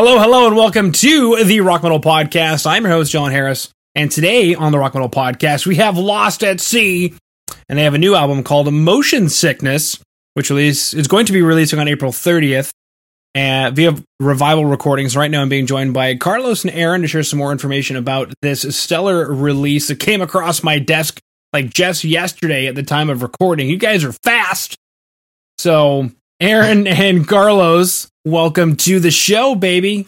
Hello, hello, and welcome to the Rock Metal Podcast. I'm your host, Jon Harris. And today on the Rock Metal Podcast, we have Lost at Sea, and they have a new album called Motion Sickness, which release is going to be releasing on April 30th uh, via Revival Recordings. Right now, I'm being joined by Carlos and Aaron to share some more information about this stellar release that came across my desk like just yesterday at the time of recording. You guys are fast. So, Aaron and Carlos, welcome to the show, baby.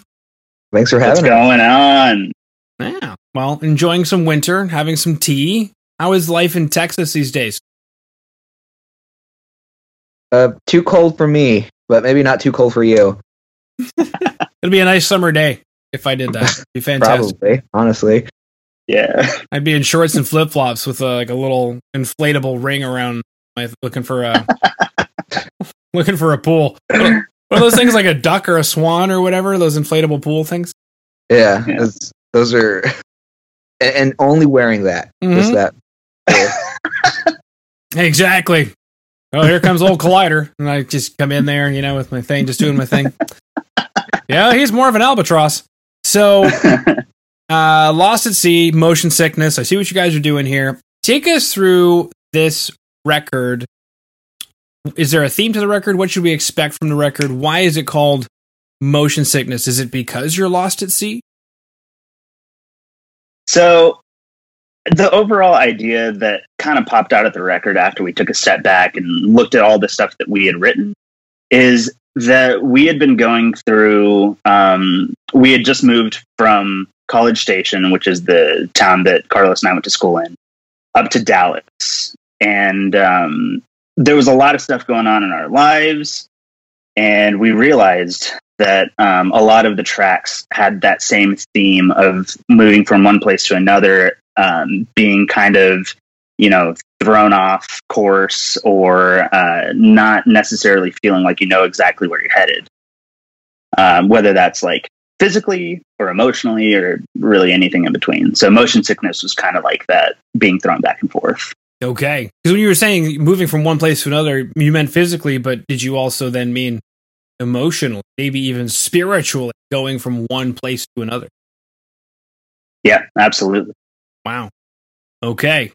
Thanks for What's having us. going on? Yeah. Well, enjoying some winter, having some tea. How is life in Texas these days? Uh, too cold for me, but maybe not too cold for you. It'll be a nice summer day if I did that. It'd be fantastic. Probably, honestly. Yeah. I'd be in shorts and flip flops with a, like a little inflatable ring around my looking for a looking for a pool. What are those things like a duck or a swan or whatever? Those inflatable pool things. Yeah, Yeah. those- those are, and, and only wearing that, just Mhm. that. Exactly. Oh, here comes old Collider, and I just come in there, you know, with my thing, just doing my thing. yeah, he's more of an albatross. So, uh, Lost at Sea, Motion Sickness. I see what you guys are doing here. Take us through this record. Is there a theme to the record? What should we expect from the record? Why is it called Motion Sickness? Is it because you're lost at sea? so the overall idea that kind of popped out at the record after we took a step back and looked at all the stuff that we had written is that we had been going through um, we had just moved from college station which is the town that carlos and i went to school in up to dallas and um, there was a lot of stuff going on in our lives and we realized that um, a lot of the tracks had that same theme of moving from one place to another, um, being kind of, you know, thrown off course or uh, not necessarily feeling like you know exactly where you're headed. Um, whether that's like physically or emotionally or really anything in between. So motion sickness was kind of like that, being thrown back and forth. Okay. Because when you were saying moving from one place to another, you meant physically, but did you also then mean emotionally, maybe even spiritually, going from one place to another? Yeah, absolutely. Wow. Okay.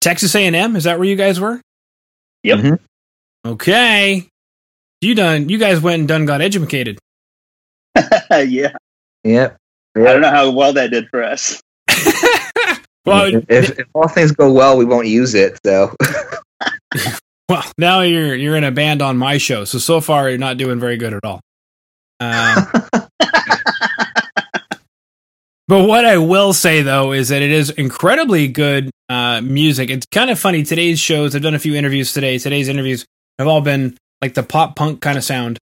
Texas A&M, is that where you guys were? Yep. Mhm. Okay. You done you guys went and done got educated. yeah. Yep. I don't know how well that did for us. well, if, if all things go well, we won't use it. So well, now you're you're in a band on my show. So so far you're not doing very good at all. Uh, But what I will say though is that it is incredibly good uh, music. It's kind of funny. Today's shows, I've done a few interviews today. Today's interviews have all been like the pop punk kind of sound.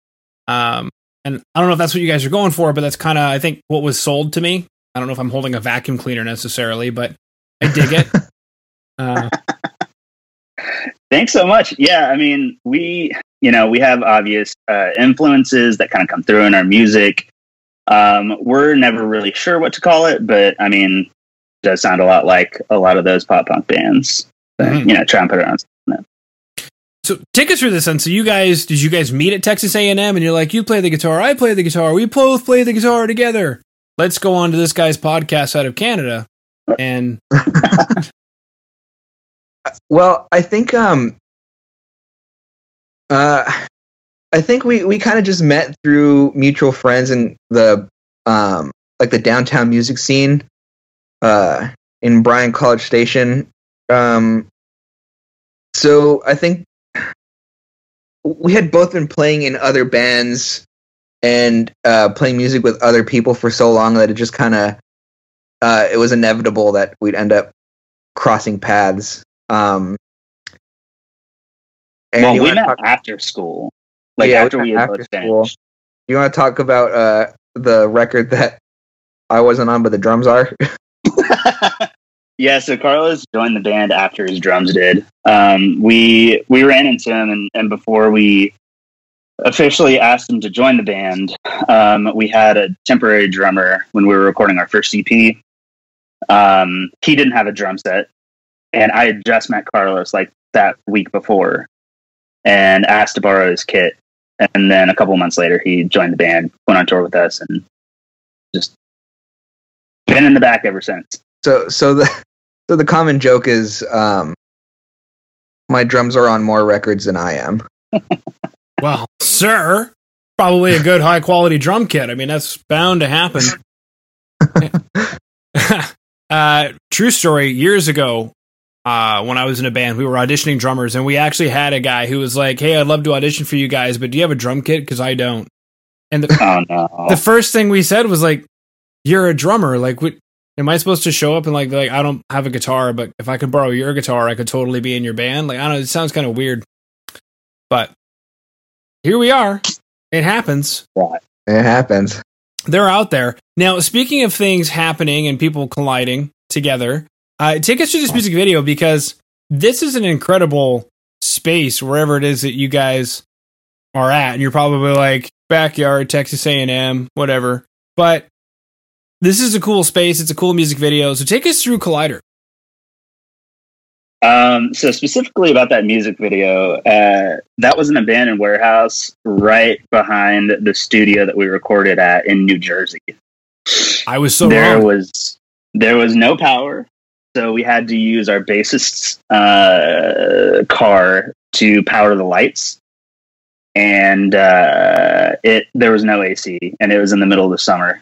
Um, and I don't know if that's what you guys are going for, but that's kind of I think what was sold to me. I don't know if I'm holding a vacuum cleaner necessarily, but I dig it. uh, Thanks so much. Yeah, I mean, we, you know, we have obvious uh, influences that kind of come through in our music. Um, we're never really sure what to call it, but I mean, it does sound a lot like a lot of those pop punk bands. that, Mhm. You know, try and put it on. so take us through this. And so you guys, did you guys meet at Texas A&M? And you're like, you play the guitar, I play the guitar, we both play the guitar together. Let's go on to this guy's podcast out of Canada. And well, I think um, uh, I think we we kind of just met through mutual friends and the um like the downtown music scene, uh, in Bryan College Station. Um, so I think we had both been playing in other bands and uh, playing music with other people for so long that it just kind of uh, it was inevitable that we'd end up crossing paths. Um, well, we met talk- after school, like Yeah, after we had after school. finished. you want to talk about uh, the record that I wasn't on, but the drums are? yeah, so Carlos joined the band after his drums did. Um, we we ran into him, and, and before we officially asked him to join the band, um, we had a temporary drummer when we were recording our first EP. Um, he didn't have a drum set, and I had just met Carlos like that week before, and asked to borrow his kit. And then a couple months later, he joined the band, went on tour with us, and just been in the back ever since. So so the so the common joke is um my drums are on more records than I am. Well, sir, probably a good high quality drum kit. I mean, that's bound to happen. uh, true story. Years ago, uh, when I was in a band, we were auditioning drummers, and we actually had a guy who was like, "Hey, I'd love to audition for you guys, but do you have a drum kit? Because I don't." And the, Oh no. the first thing we said was like, "You're a drummer. Like, what? Am I supposed to show up and like, like I don't have a guitar, but if I could borrow your guitar, I could totally be in your band." Like, I don't know. It sounds kind of weird, but here we are. It happens. It happens. They're out there now. Speaking of things happening and people colliding together, uh, take us through this music video because this is an incredible space wherever it is that you guys are at, and you're probably like backyard, Texas A&M, whatever. But this is a cool space. It's a cool music video. So take us through Collider. Um, so specifically about that music video, uh, that was an abandoned warehouse right behind the studio that we recorded at in New Jersey. I was so there wrong. was there was no power, so we had to use our bassist's uh, car to power the lights, and uh, it there was no AC, and it was in the middle of the summer.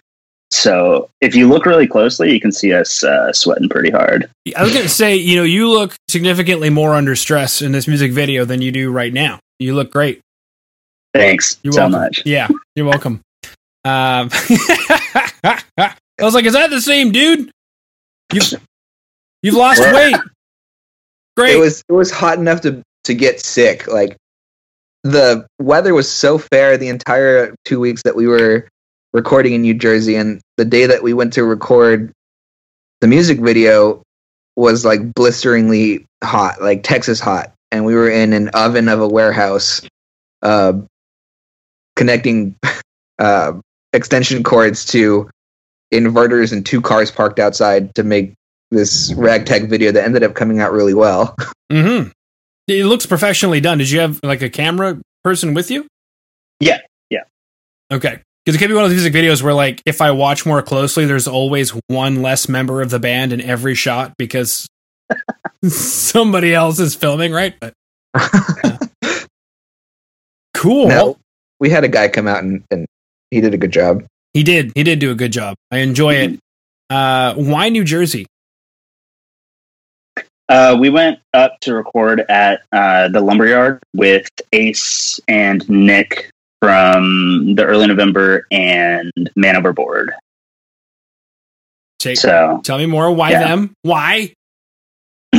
So if you look really closely, you can see us uh, sweating pretty hard. I was going to say, you know, you look significantly more under stress in this music video than you do right now. You look great. Thanks You're so welcome. much. Yeah, you're welcome. Um, I was like, is that the same dude? You've, you've lost weight. Great. It was it was hot enough to to get sick. Like the weather was so fair the entire two weeks that we were recording in New Jersey, and the day that we went to record the music video was like blisteringly hot, like Texas hot, and we were in an oven of a warehouse, uh, connecting uh, extension cords to inverters and two cars parked outside to make this ragtag video that ended up coming out really well. mm-hmm. It looks professionally done. Did you have like a camera person with you? Yeah, yeah. Okay. Because it could be one of those music videos where, like, if I watch more closely, there's always one less member of the band in every shot because somebody else is filming, right? But cool. No, we had a guy come out and, and he did a good job. He did. He did do a good job. I enjoy it. Uh, why New Jersey? Uh, we went up to record at uh, the lumberyard with Ace and Nick from the early November and Man Overboard. Take, So, tell me more. Why Yeah. them? Why?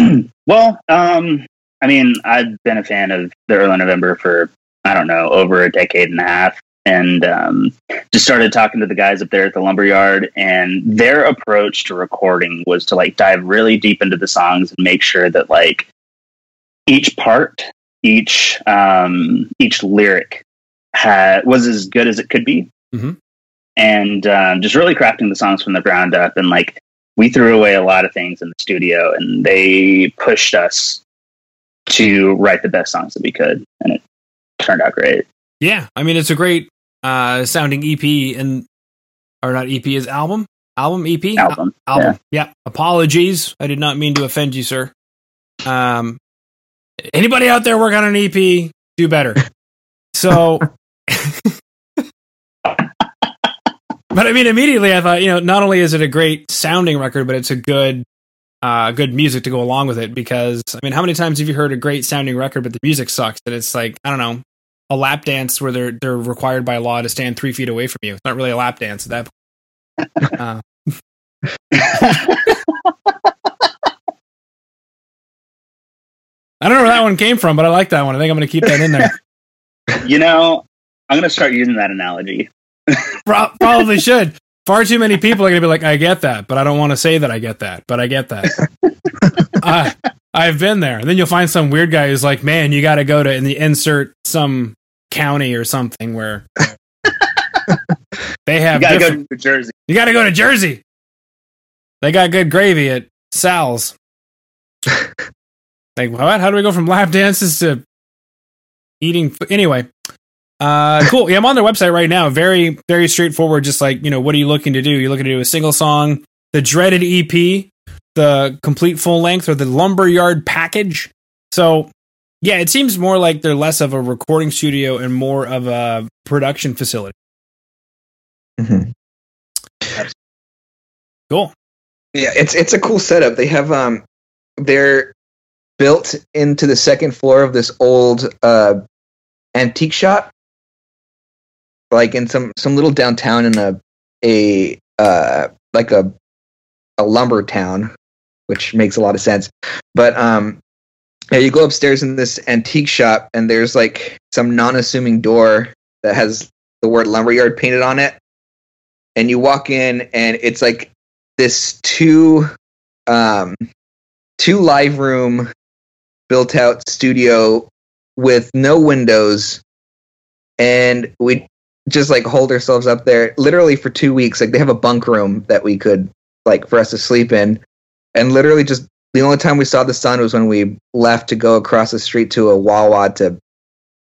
well, um, I mean, I've been a fan of the early November for I don't know over a decade and a half, and um, just started talking to the guys up there at the lumberyard, and their approach to recording was to like dive really deep into the songs and make sure that like each part, each um, each lyric had was as good as it could be, Mhm. and um, just really crafting the songs from the ground up, and like we threw away a lot of things in the studio, and they pushed us to write the best songs that we could, and it turned out great. Yeah, I mean it's a great uh, sounding EP and or not EP is album album EP Album, Al- album. Yeah. Apologies, I did not mean to offend you, sir. Um, anybody out there work on an EP, do better. So, but I mean, immediately I thought, you know, not only is it a great sounding record, but it's a good, uh, good music to go along with it. Because I mean, how many times have you heard a great sounding record, but the music sucks? And it's like I don't know, a lap dance where they're they're required by law to stand three feet away from you. It's not really a lap dance at that. point. Uh, I don't know where that one came from, but I like that one. I think I'm going to keep that in there. you know, I'm going to start using that analogy. Pro- probably should. Far too many people are going to be like, I get that, but I don't want to say that I get that, but I get that. I, uh, I've been there. And then you'll find some weird guy who's like, man, you got to go to and the insert some county or something where they have. You got to go to Jersey. you got to go to Jersey. They got good gravy at Sal's. like what? How do we go from lap dances to eating? Anyway, Uh, cool. Yeah, I'm on their website right now. Very, very straightforward. Just like, you know, what are you looking to do? You're looking to do a single song, the dreaded EP, the complete full length, or the lumberyard package. So, yeah, it seems more like they're less of a recording studio and more of a production facility. Mhm. Cool. Yeah, it's it's a cool setup. They have um, they're built into the second floor of this old uh antique shop, like in some some little downtown in a a uh like a a lumber town, which makes a lot of sense. But um, yeah, you go upstairs in this antique shop, and there's like some non-assuming door that has the word lumberyard painted on it, and you walk in, and it's like this two um two live room built out studio with no windows and we just like hold ourselves up there literally for two weeks. Like they have a bunk room that we could like for us to sleep in. And literally just the only time we saw the sun was when we left to go across the street to a wawa to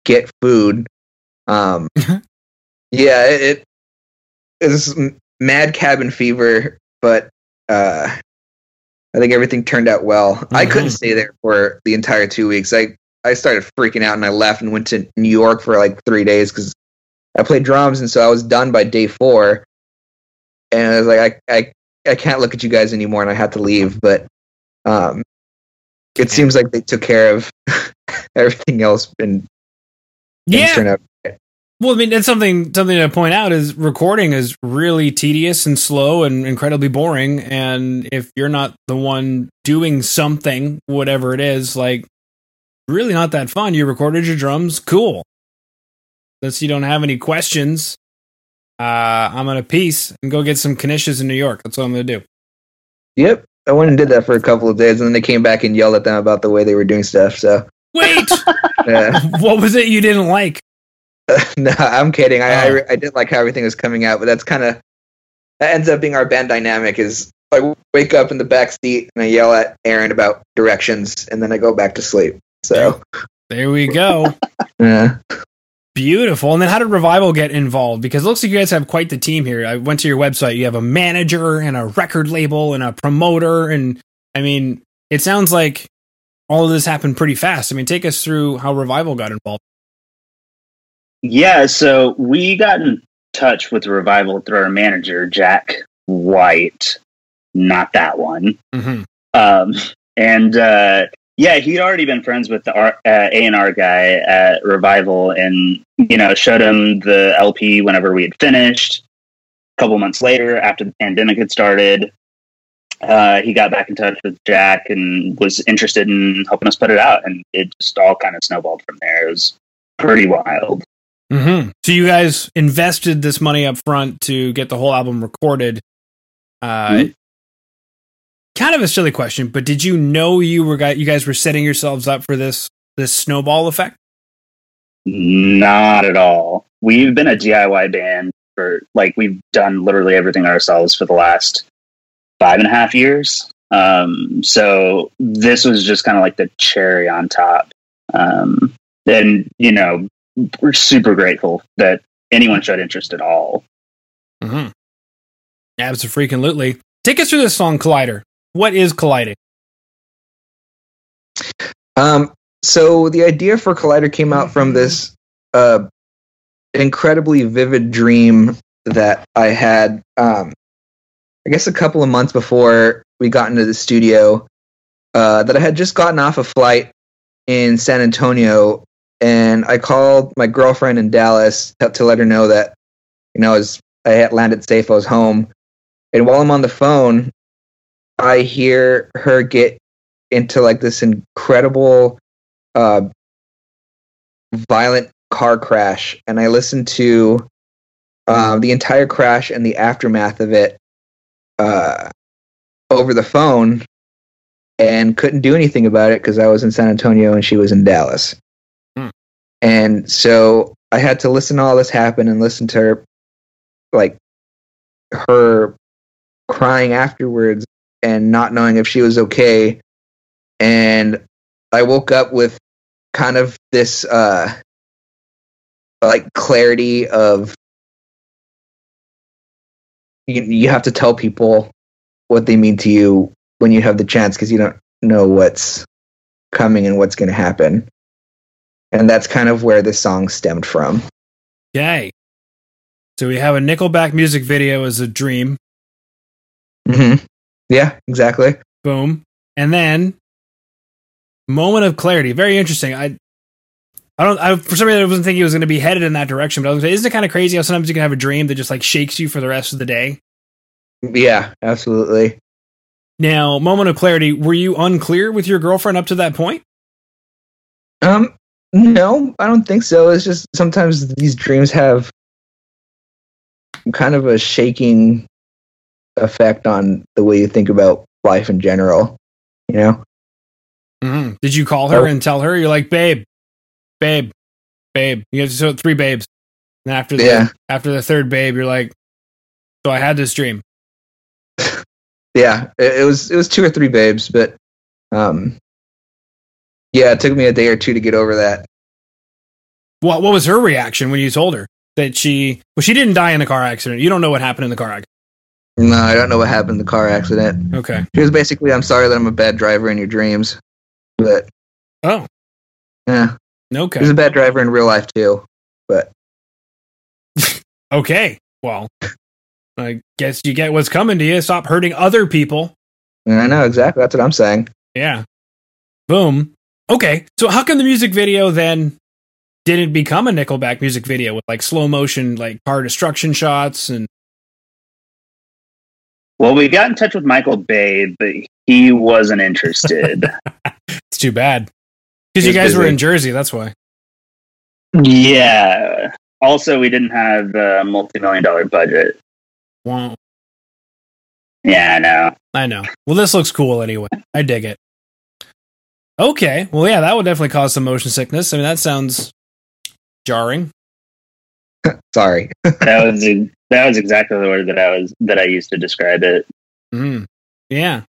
get food. Um yeah it, it is mad cabin fever but uh i think everything turned out well. I Mhm. couldn't stay there for the entire two weeks. I i started freaking out and i left and went to new york for like three days because i played drums and so i was done by day four and i was like i i, I can't look at you guys anymore and i had to leave but um it seems like they took care of everything else and Yeah. Well, I mean, that's something something to point out is recording is really tedious and slow and incredibly boring. And if you're not the one doing something, whatever it is, like really not that fun. You recorded your drums, cool. Since you don't have any questions, uh, I'm gonna peace and go get some knishes in New York. That's what I'm gonna do. yep i went and did that for a couple of days and then they came back and yelled at them about the way they were doing stuff so Wait, yeah what was it you didn't like? no, I'm kidding. I, Oh. I I did like how everything was coming out, but that's kind of that ends up being our band dynamic. Is I wake up in the back seat and I yell at Aaron about directions, and then I go back to sleep. So There we go. yeah, Beautiful. And then how did Revival get involved? Because it looks like you guys have quite the team here. I went to your website. You have a manager and a record label and a promoter. And I mean, it sounds like all of this happened pretty fast. I mean, take us through how Revival got involved. Yeah, so we got in touch with Revival through our manager, Jack White. Not that one. Mm-hmm. Um, and uh, yeah, he'd already been friends with the uh, A&R guy at Revival and, you know, showed him the LP whenever we had finished. A couple months later, after the pandemic had started, uh, he got back in touch with Jack and was interested in helping us put it out. And it just all kind of snowballed from there. It was pretty wild. Mm-hmm. So you guys invested this money up front to get the whole album recorded. Uh, Mhm. Kind of a silly question, but did you know you were you guys were setting yourselves up for this this snowball effect? Not at all. We've been a DIY band for like we've done literally everything ourselves for the last five and a half years. Um, so this was just kind of like the cherry on top. Um, and you know, we're super grateful that anyone showed interest at all. Mm-hmm. Absolutely. Take us through this song, Collider. What is colliding? um, so the idea for Collider came out from this uh incredibly vivid dream that I had. Um, I guess a couple of months before we got into the studio, uh, that I had just gotten off a flight in San Antonio, and I called my girlfriend in Dallas to, to let her know that you know I was I had landed safe, I was home, and while I'm on the phone, I hear her get into like this incredible, uh, violent car crash, and I listened to um, the entire crash and the aftermath of it uh, over the phone and couldn't do anything about it because I was in San Antonio and she was in Dallas. Hmm. And so I had to listen to all this happen and listen to her, like, her crying afterwards and not knowing if she was okay. And I woke up with kind of this uh, like clarity of you, you have to tell people what they mean to you when you have the chance because you don't know what's coming and what's going to happen. And that's kind of where this song stemmed from. Okay. So we have a Nickelback music video as a dream. Mm-hmm. Yeah, exactly. Boom. And then moment of clarity. Very interesting. I I don't I for some reason I wasn't thinking it was gonna be headed in that direction, but I was like, isn't it kind of crazy how sometimes you can have a dream that just like shakes you for the rest of the day? Yeah, absolutely. Now, moment of clarity, were you unclear with your girlfriend up to that point? Um, no, I don't think so. It's just sometimes these dreams have kind of a shaking effect on the way you think about life in general. You know? Mm-hmm. Did you call her Oh. and tell her you're like, babe, babe, babe? You have show three babes. And after the Yeah. after the third babe, you're like, so I had this dream. Yeah, it, it was it was two or three babes, but um, yeah, it took me a day or two to get over that. What what was her reaction when you told her that she well she didn't die in the car accident? You don't know what happened in the car accident. No, I don't know what happened in the car accident. Okay. She was basically, "I'm sorry that I'm a bad driver in your dreams," but Oh, yeah, okay. a bad driver in real life too. But Okay. Well, I guess you get what's coming to you. Stop hurting other people. I know exactly that's what I'm saying. Yeah. Boom. Okay. So how come the music video then didn't become a Nickelback music video with like slow motion, like car destruction shots and Well, we got in touch with Michael Bay, but he wasn't interested. it's too bad. Because you He's guys were in Jersey, that's why. yeah. Also, we didn't have a multi-million dollar budget. Wow. Yeah, I know. I know. Well, this looks cool anyway. I dig it. Okay. Well, yeah, that would definitely cause some motion sickness. I mean, that sounds jarring. Sorry. That was that was exactly the word that I was that I used to describe it. Mm. Yeah.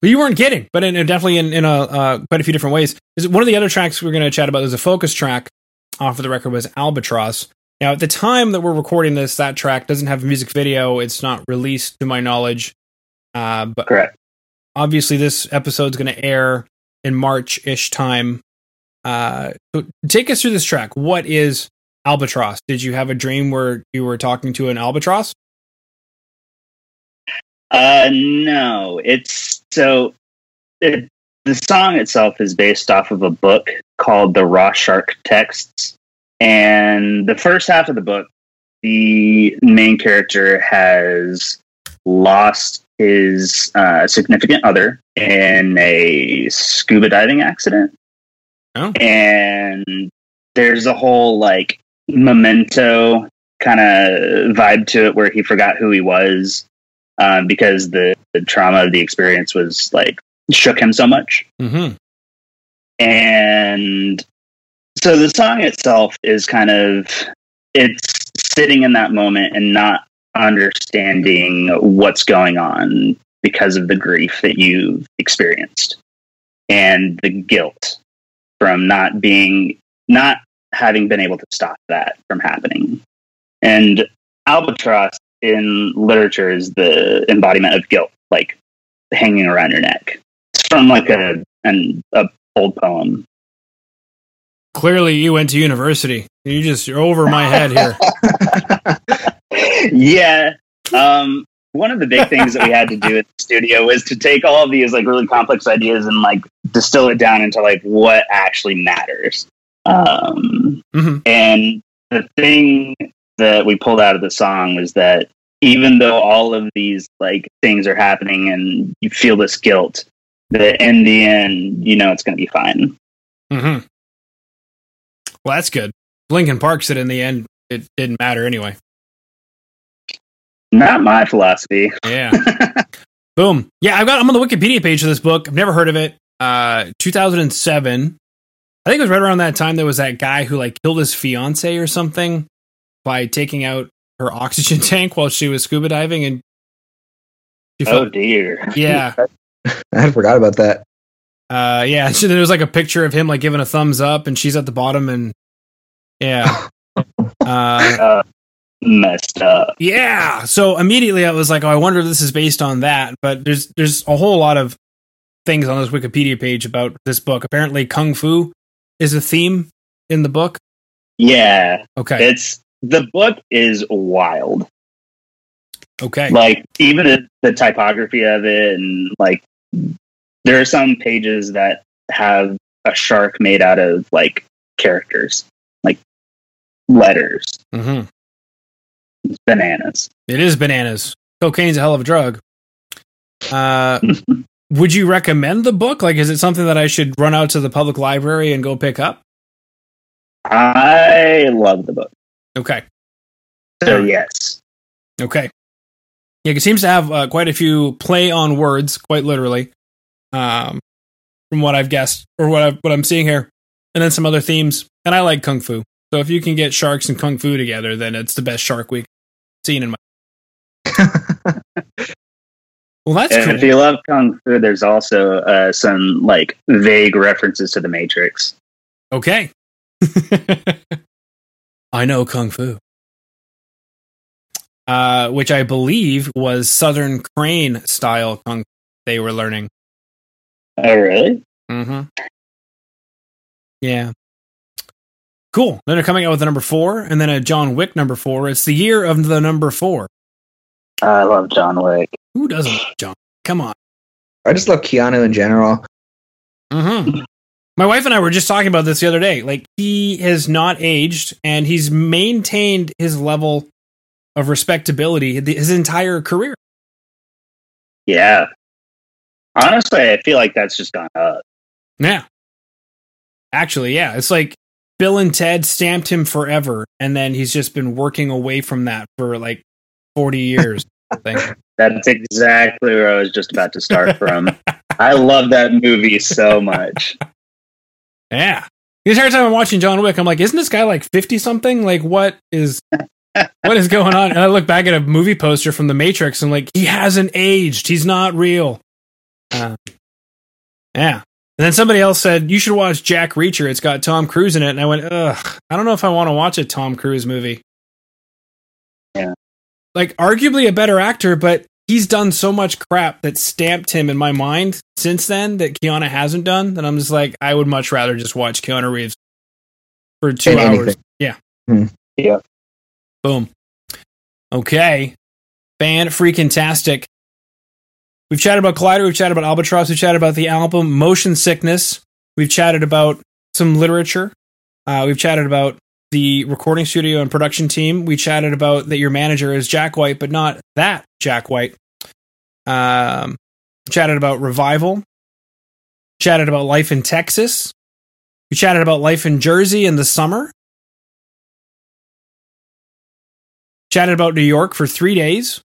But you weren't kidding, but in, definitely in, in a uh, quite a few different ways. Is one of the other tracks we're going to chat about? There's a focus track off of the record was Albatross. Now, at the time that we're recording this, that track doesn't have a music video. It's not released to my knowledge. Uh, but Correct. obviously, this episode's going to air in March ish time. Uh, take us through this track. What is Albatross? Did you have a dream where you were talking to an albatross? Uh, no, it's so it, the song itself is based off of a book called The Raw Shark Texts, and the first half of the book, the main character has lost his uh, significant other in a scuba diving accident, Oh. and there's a whole like memento kind of vibe to it where he forgot who he was um, because the, the trauma of the experience was like shook him so much. Mm-hmm. And so the song itself is kind of it's sitting in that moment and not understanding what's going on because of the grief that you've experienced and the guilt from not being not having been able to stop that from happening. And albatross in literature is the embodiment of guilt, like hanging around your neck. It's from like a an a old poem. Clearly, you went to university. You just you're over my head here. yeah. Um, one of the big things that we had to do at the studio was to take all of these like really complex ideas and like distill it down into like what actually matters. Um, Mhm. And the thing that we pulled out of the song was that even though all of these like things are happening and you feel this guilt, that in the end, you know it's going to be fine. Mm-hmm. Well, that's good. Linkin Park said in the end it didn't matter anyway. Not my philosophy. Yeah. Boom. Yeah, I've got. I'm on the Wikipedia page of this book. I've never heard of it. Uh, 2007. I think it was right around that time. There was that guy who like killed his fiance or something by taking out her oxygen tank while she was scuba diving, and she Oh dear. yeah, I had forgot about that. uh, yeah. So there was like a picture of him like giving a thumbs up, and she's at the bottom, and yeah, Uh, Uh, messed up. yeah. So immediately I was like, oh, I wonder if this is based on that. But there's there's a whole lot of things on this Wikipedia page about this book. Apparently, kung fu is a theme in the book. Yeah, Okay. it's the book is wild. Okay. Like even the, the typography of it, and like there are some pages that have a shark made out of like characters, like letters. hmm It's bananas. It is bananas. Cocaine's a hell of a drug. Uh, would you recommend the book? Like, is it something that I should run out to the public library and go pick up? I love the book. Okay. So yes, Okay. Yeah, it seems to have uh, quite a few play on words, quite literally, um, from what I've guessed or what I've, what I'm seeing here, and then some other themes. And I like kung fu, so if you can get sharks and kung fu together, then it's the best Shark Week seen in my. Well, that's and cool. if you love kung fu, there's also uh, some like vague references to the Matrix. Okay. I know kung fu. Uh, which I believe was Southern Crane style kung fu they were learning. Oh, really? Mm-hmm. Yeah. Cool. Then they're coming out with a number four and then a John Wick number four. It's the year of the number four. I love John Wick. Who doesn't love John? Come on. I just love Keanu in general. Mm-hmm. My wife and I were just talking about this the other day. Like he has not aged and he's maintained his level of respectability his entire career. Yeah. Honestly, I feel like that's just gone up. Yeah. Actually, yeah. It's like Bill and Ted stamped him forever, and then he's just been working away from that for like 40 years. That's exactly where I was just about to start from. I love that movie so much. Yeah. The entire time I'm watching John Wick, I'm like, isn't this guy like 50 something? Like, what is. what is going on? And I look back at a movie poster from The Matrix and like he hasn't aged. He's not real. Uh, yeah. And then somebody else said you should watch Jack Reacher. It's got Tom Cruise in it, and I went, ugh. I don't know if I want to watch a Tom Cruise movie. Yeah. Like arguably a better actor, but he's done so much crap that stamped him in my mind since then that Keanu hasn't done. That I'm just like, I would much rather just watch Keanu Reeves for two hours. anything. Yeah. Hmm. Yeah. Boom. Okay. Fan freaking tastic. We've chatted about Collider, we've chatted about Albatross, we've chatted about the album Motion Sickness, we've chatted about some literature, uh, we've chatted about the recording studio and production team. We chatted about that your manager is Jack White, but not that Jack White. Um, chatted about revival. Chatted about life in Texas. We chatted about life in Jersey in the summer. Chatted about New York for three days.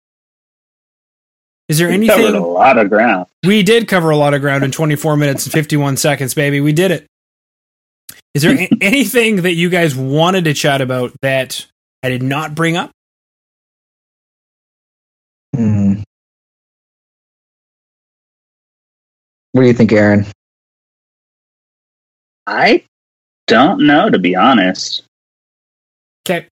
Is there We covered a anything? lot of ground. We did cover a lot of ground in 24 minutes and 51 seconds, baby. We did it. Is there a- anything that you guys wanted to chat about that I did not bring up? Hmm. What do you think, Aaron? I don't know, to be honest. Okay.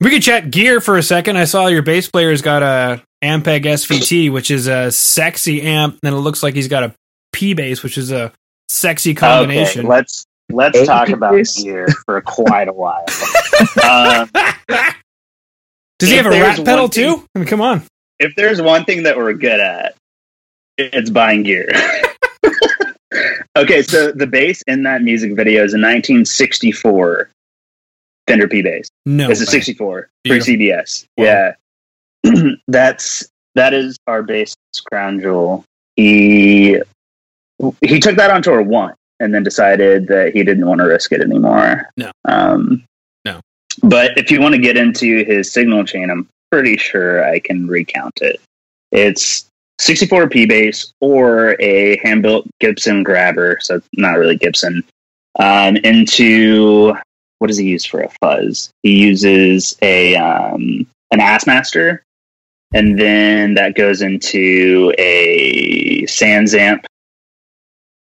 We could chat gear for a second. I saw your bass player's got a Ampeg SVT, which is a sexy amp, and it looks like he's got a P bass, which is a sexy combination. Okay, let's let's Eight talk about gear for quite a while. um, Does he have a rat pedal thing- too? I mean, come on. if there's one thing that we're good at, it's buying gear. okay, so the bass in that music video is a 1964 Fender P bass. No. it's a way. 64 for CBS. Wow. Yeah, that's that is our bass crown jewel. He he took that on tour one and then decided that he didn't want to risk it anymore. No. Um, No. But if you want to get into his signal chain, I'm pretty sure I can recount it. It's 64 P bass or a hand built Gibson grabber, so not really Gibson, um, into what does he use for a fuzz? He uses a um, an Assmaster, and then that goes into a SansAmp,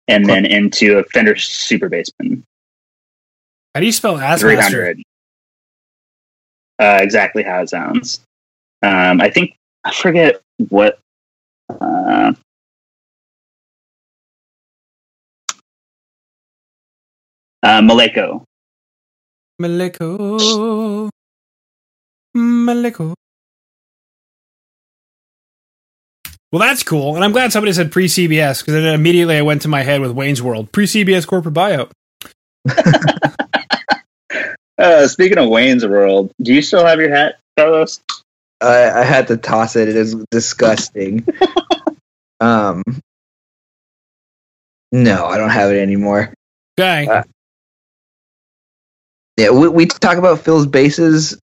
and then into a Fender Super Bassman How do you spell Assmaster? 300. uh, exactly how it sounds. Um, I think I forget what. Uh, uh, Malekko. Malekko. Malekko. Well, that's cool, and I'm glad somebody said pre CBS because then immediately I went to my head with Wayne's World pre CBS corporate buyout. Uh, speaking of Wayne's World, do you still have your hat, Carlos? I, I had to toss it. It is disgusting. um, no, I don't have it anymore. Okay, Uh, Yeah, we, we talk about Phil's basses,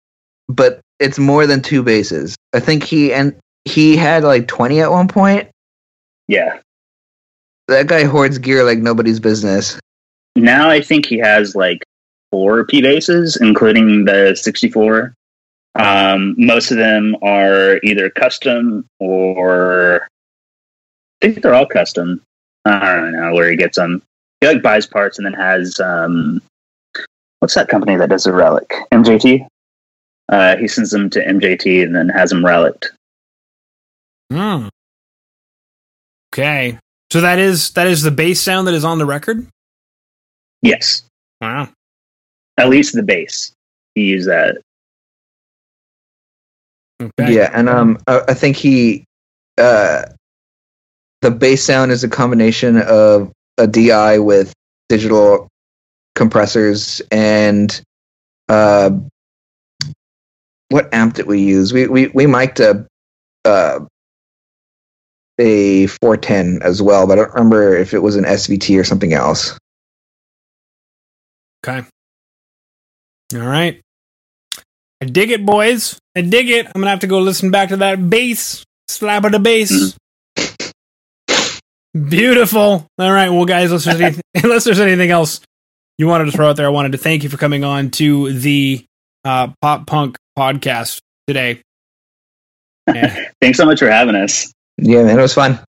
but it's more than two basses. I think he and he had like twenty at one point. Yeah. That guy hoards gear like nobody's business. Now I think he has like four P basses, including the 64. Um, most of them are either custom or I think they're all custom. I don't know where he gets them. He like buys parts and then has um, what's that company that does the relic? MJT. Uh, he sends them to MJT and then has them relicked. Hmm. Okay, so that is that is the bass sound that is on the record. Yes, Wow. at least the bass. He used that. Okay. Yeah, and um, I, I think he, uh, the bass sound is a combination of a DI with digital compressors and uh, what amp did we use? We we we mic'd a uh, a 410 as well, but I don't remember if it was an SVT or something else. Okay. All right. I dig it, boys. I dig it. I'm gonna have to go listen back to that bass. Slap of the bass. Beautiful. All right, well, guys, unless there's, any, unless there's anything else you wanted to throw out there, I wanted to thank you for coming on to the uh, Pop Punk podcast today. Yeah. Thanks so much for having us. Yeah, man, it was fun.